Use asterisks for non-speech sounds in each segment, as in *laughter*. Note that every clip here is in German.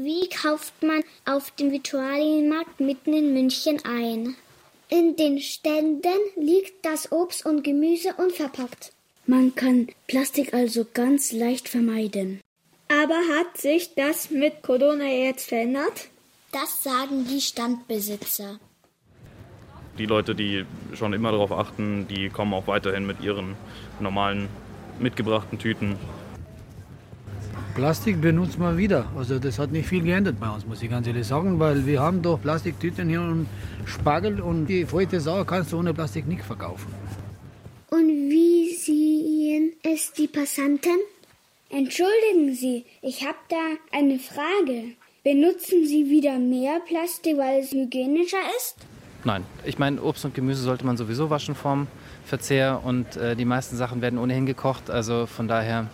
Wie kauft man auf dem Viktualienmarkt mitten in München ein? In den Ständen liegt das Obst und Gemüse unverpackt. Man kann Plastik also ganz leicht vermeiden. Aber hat sich das mit Corona jetzt verändert? Das sagen die Standbesitzer. Die Leute, die schon immer darauf achten, die kommen auch weiterhin mit ihren normalen mitgebrachten Tüten. Plastik benutzt man wieder. Also das hat nicht viel geändert bei uns, muss ich ganz ehrlich sagen, weil wir haben doch Plastiktüten hier und Spargel und die feuchte Sau kannst du ohne Plastik nicht verkaufen. Und wie sehen es die Passanten? Entschuldigen Sie, ich habe da eine Frage. Benutzen Sie wieder mehr Plastik, weil es hygienischer ist? Nein, ich meine, Obst und Gemüse sollte man sowieso waschen vorm Verzehr und äh, die meisten Sachen werden ohnehin gekocht, also von daher.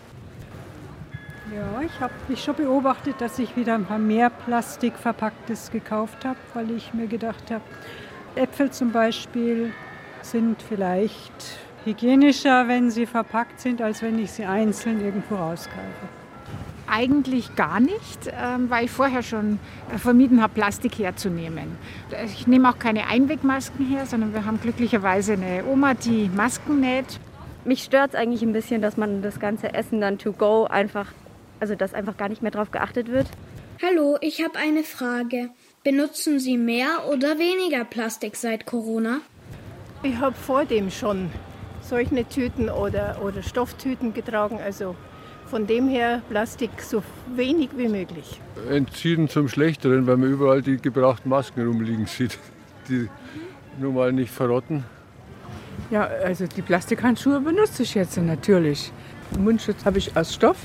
Ja, ich habe mich schon beobachtet, dass ich wieder ein paar mehr Plastikverpacktes gekauft habe, weil ich mir gedacht habe, Äpfel zum Beispiel sind vielleicht hygienischer, wenn sie verpackt sind, als wenn ich sie einzeln irgendwo rauskaufe. Eigentlich gar nicht, ähm, weil ich vorher schon äh, vermieden habe, Plastik herzunehmen. Ich nehme auch keine Einwegmasken her, sondern wir haben glücklicherweise eine Oma, die Masken näht. Mich stört es eigentlich ein bisschen, dass man das ganze Essen dann to go einfach, also dass einfach gar nicht mehr darauf geachtet wird. Hallo, ich habe eine Frage. Benutzen Sie mehr oder weniger Plastik seit Corona? Ich habe vor dem schon solche Tüten oder, oder Stofftüten getragen. Also von dem her Plastik so wenig wie möglich. Entschieden zum Schlechteren, weil man überall die gebrauchten Masken rumliegen sieht, *laughs* die nun mal nicht verrotten. Ja, also die Plastikhandschuhe benutze ich jetzt natürlich. Mundschutz habe ich aus Stoff,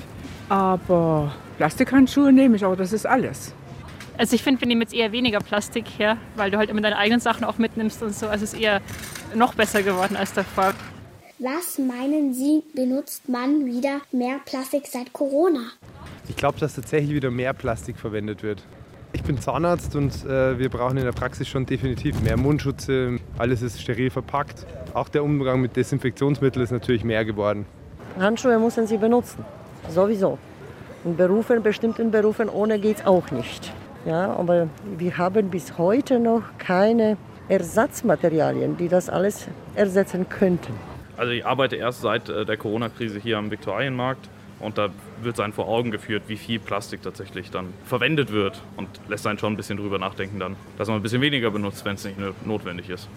aber Plastikhandschuhe nehme ich auch, das ist alles. Also ich finde, wir nehmen jetzt eher weniger Plastik her, weil du halt immer deine eigenen Sachen auch mitnimmst und so. Also es ist eher noch besser geworden als davor. Was meinen Sie, benutzt man wieder mehr Plastik seit Corona? Ich glaube, dass tatsächlich wieder mehr Plastik verwendet wird. Ich bin Zahnarzt und äh, wir brauchen in der Praxis schon definitiv mehr Mundschutze. Alles ist steril verpackt. Auch der Umgang mit Desinfektionsmitteln ist natürlich mehr geworden. Handschuhe müssen Sie benutzen, sowieso. In Berufen, bestimmten Berufen ohne geht es auch nicht. Ja, aber wir haben bis heute noch keine Ersatzmaterialien, die das alles ersetzen könnten. Also ich arbeite erst seit äh, der Corona-Krise hier am Viktualienmarkt und da wird sein vor Augen geführt, wie viel Plastik tatsächlich dann verwendet wird und lässt einen schon ein bisschen drüber nachdenken dann, dass man ein bisschen weniger benutzt, wenn es nicht notwendig ist.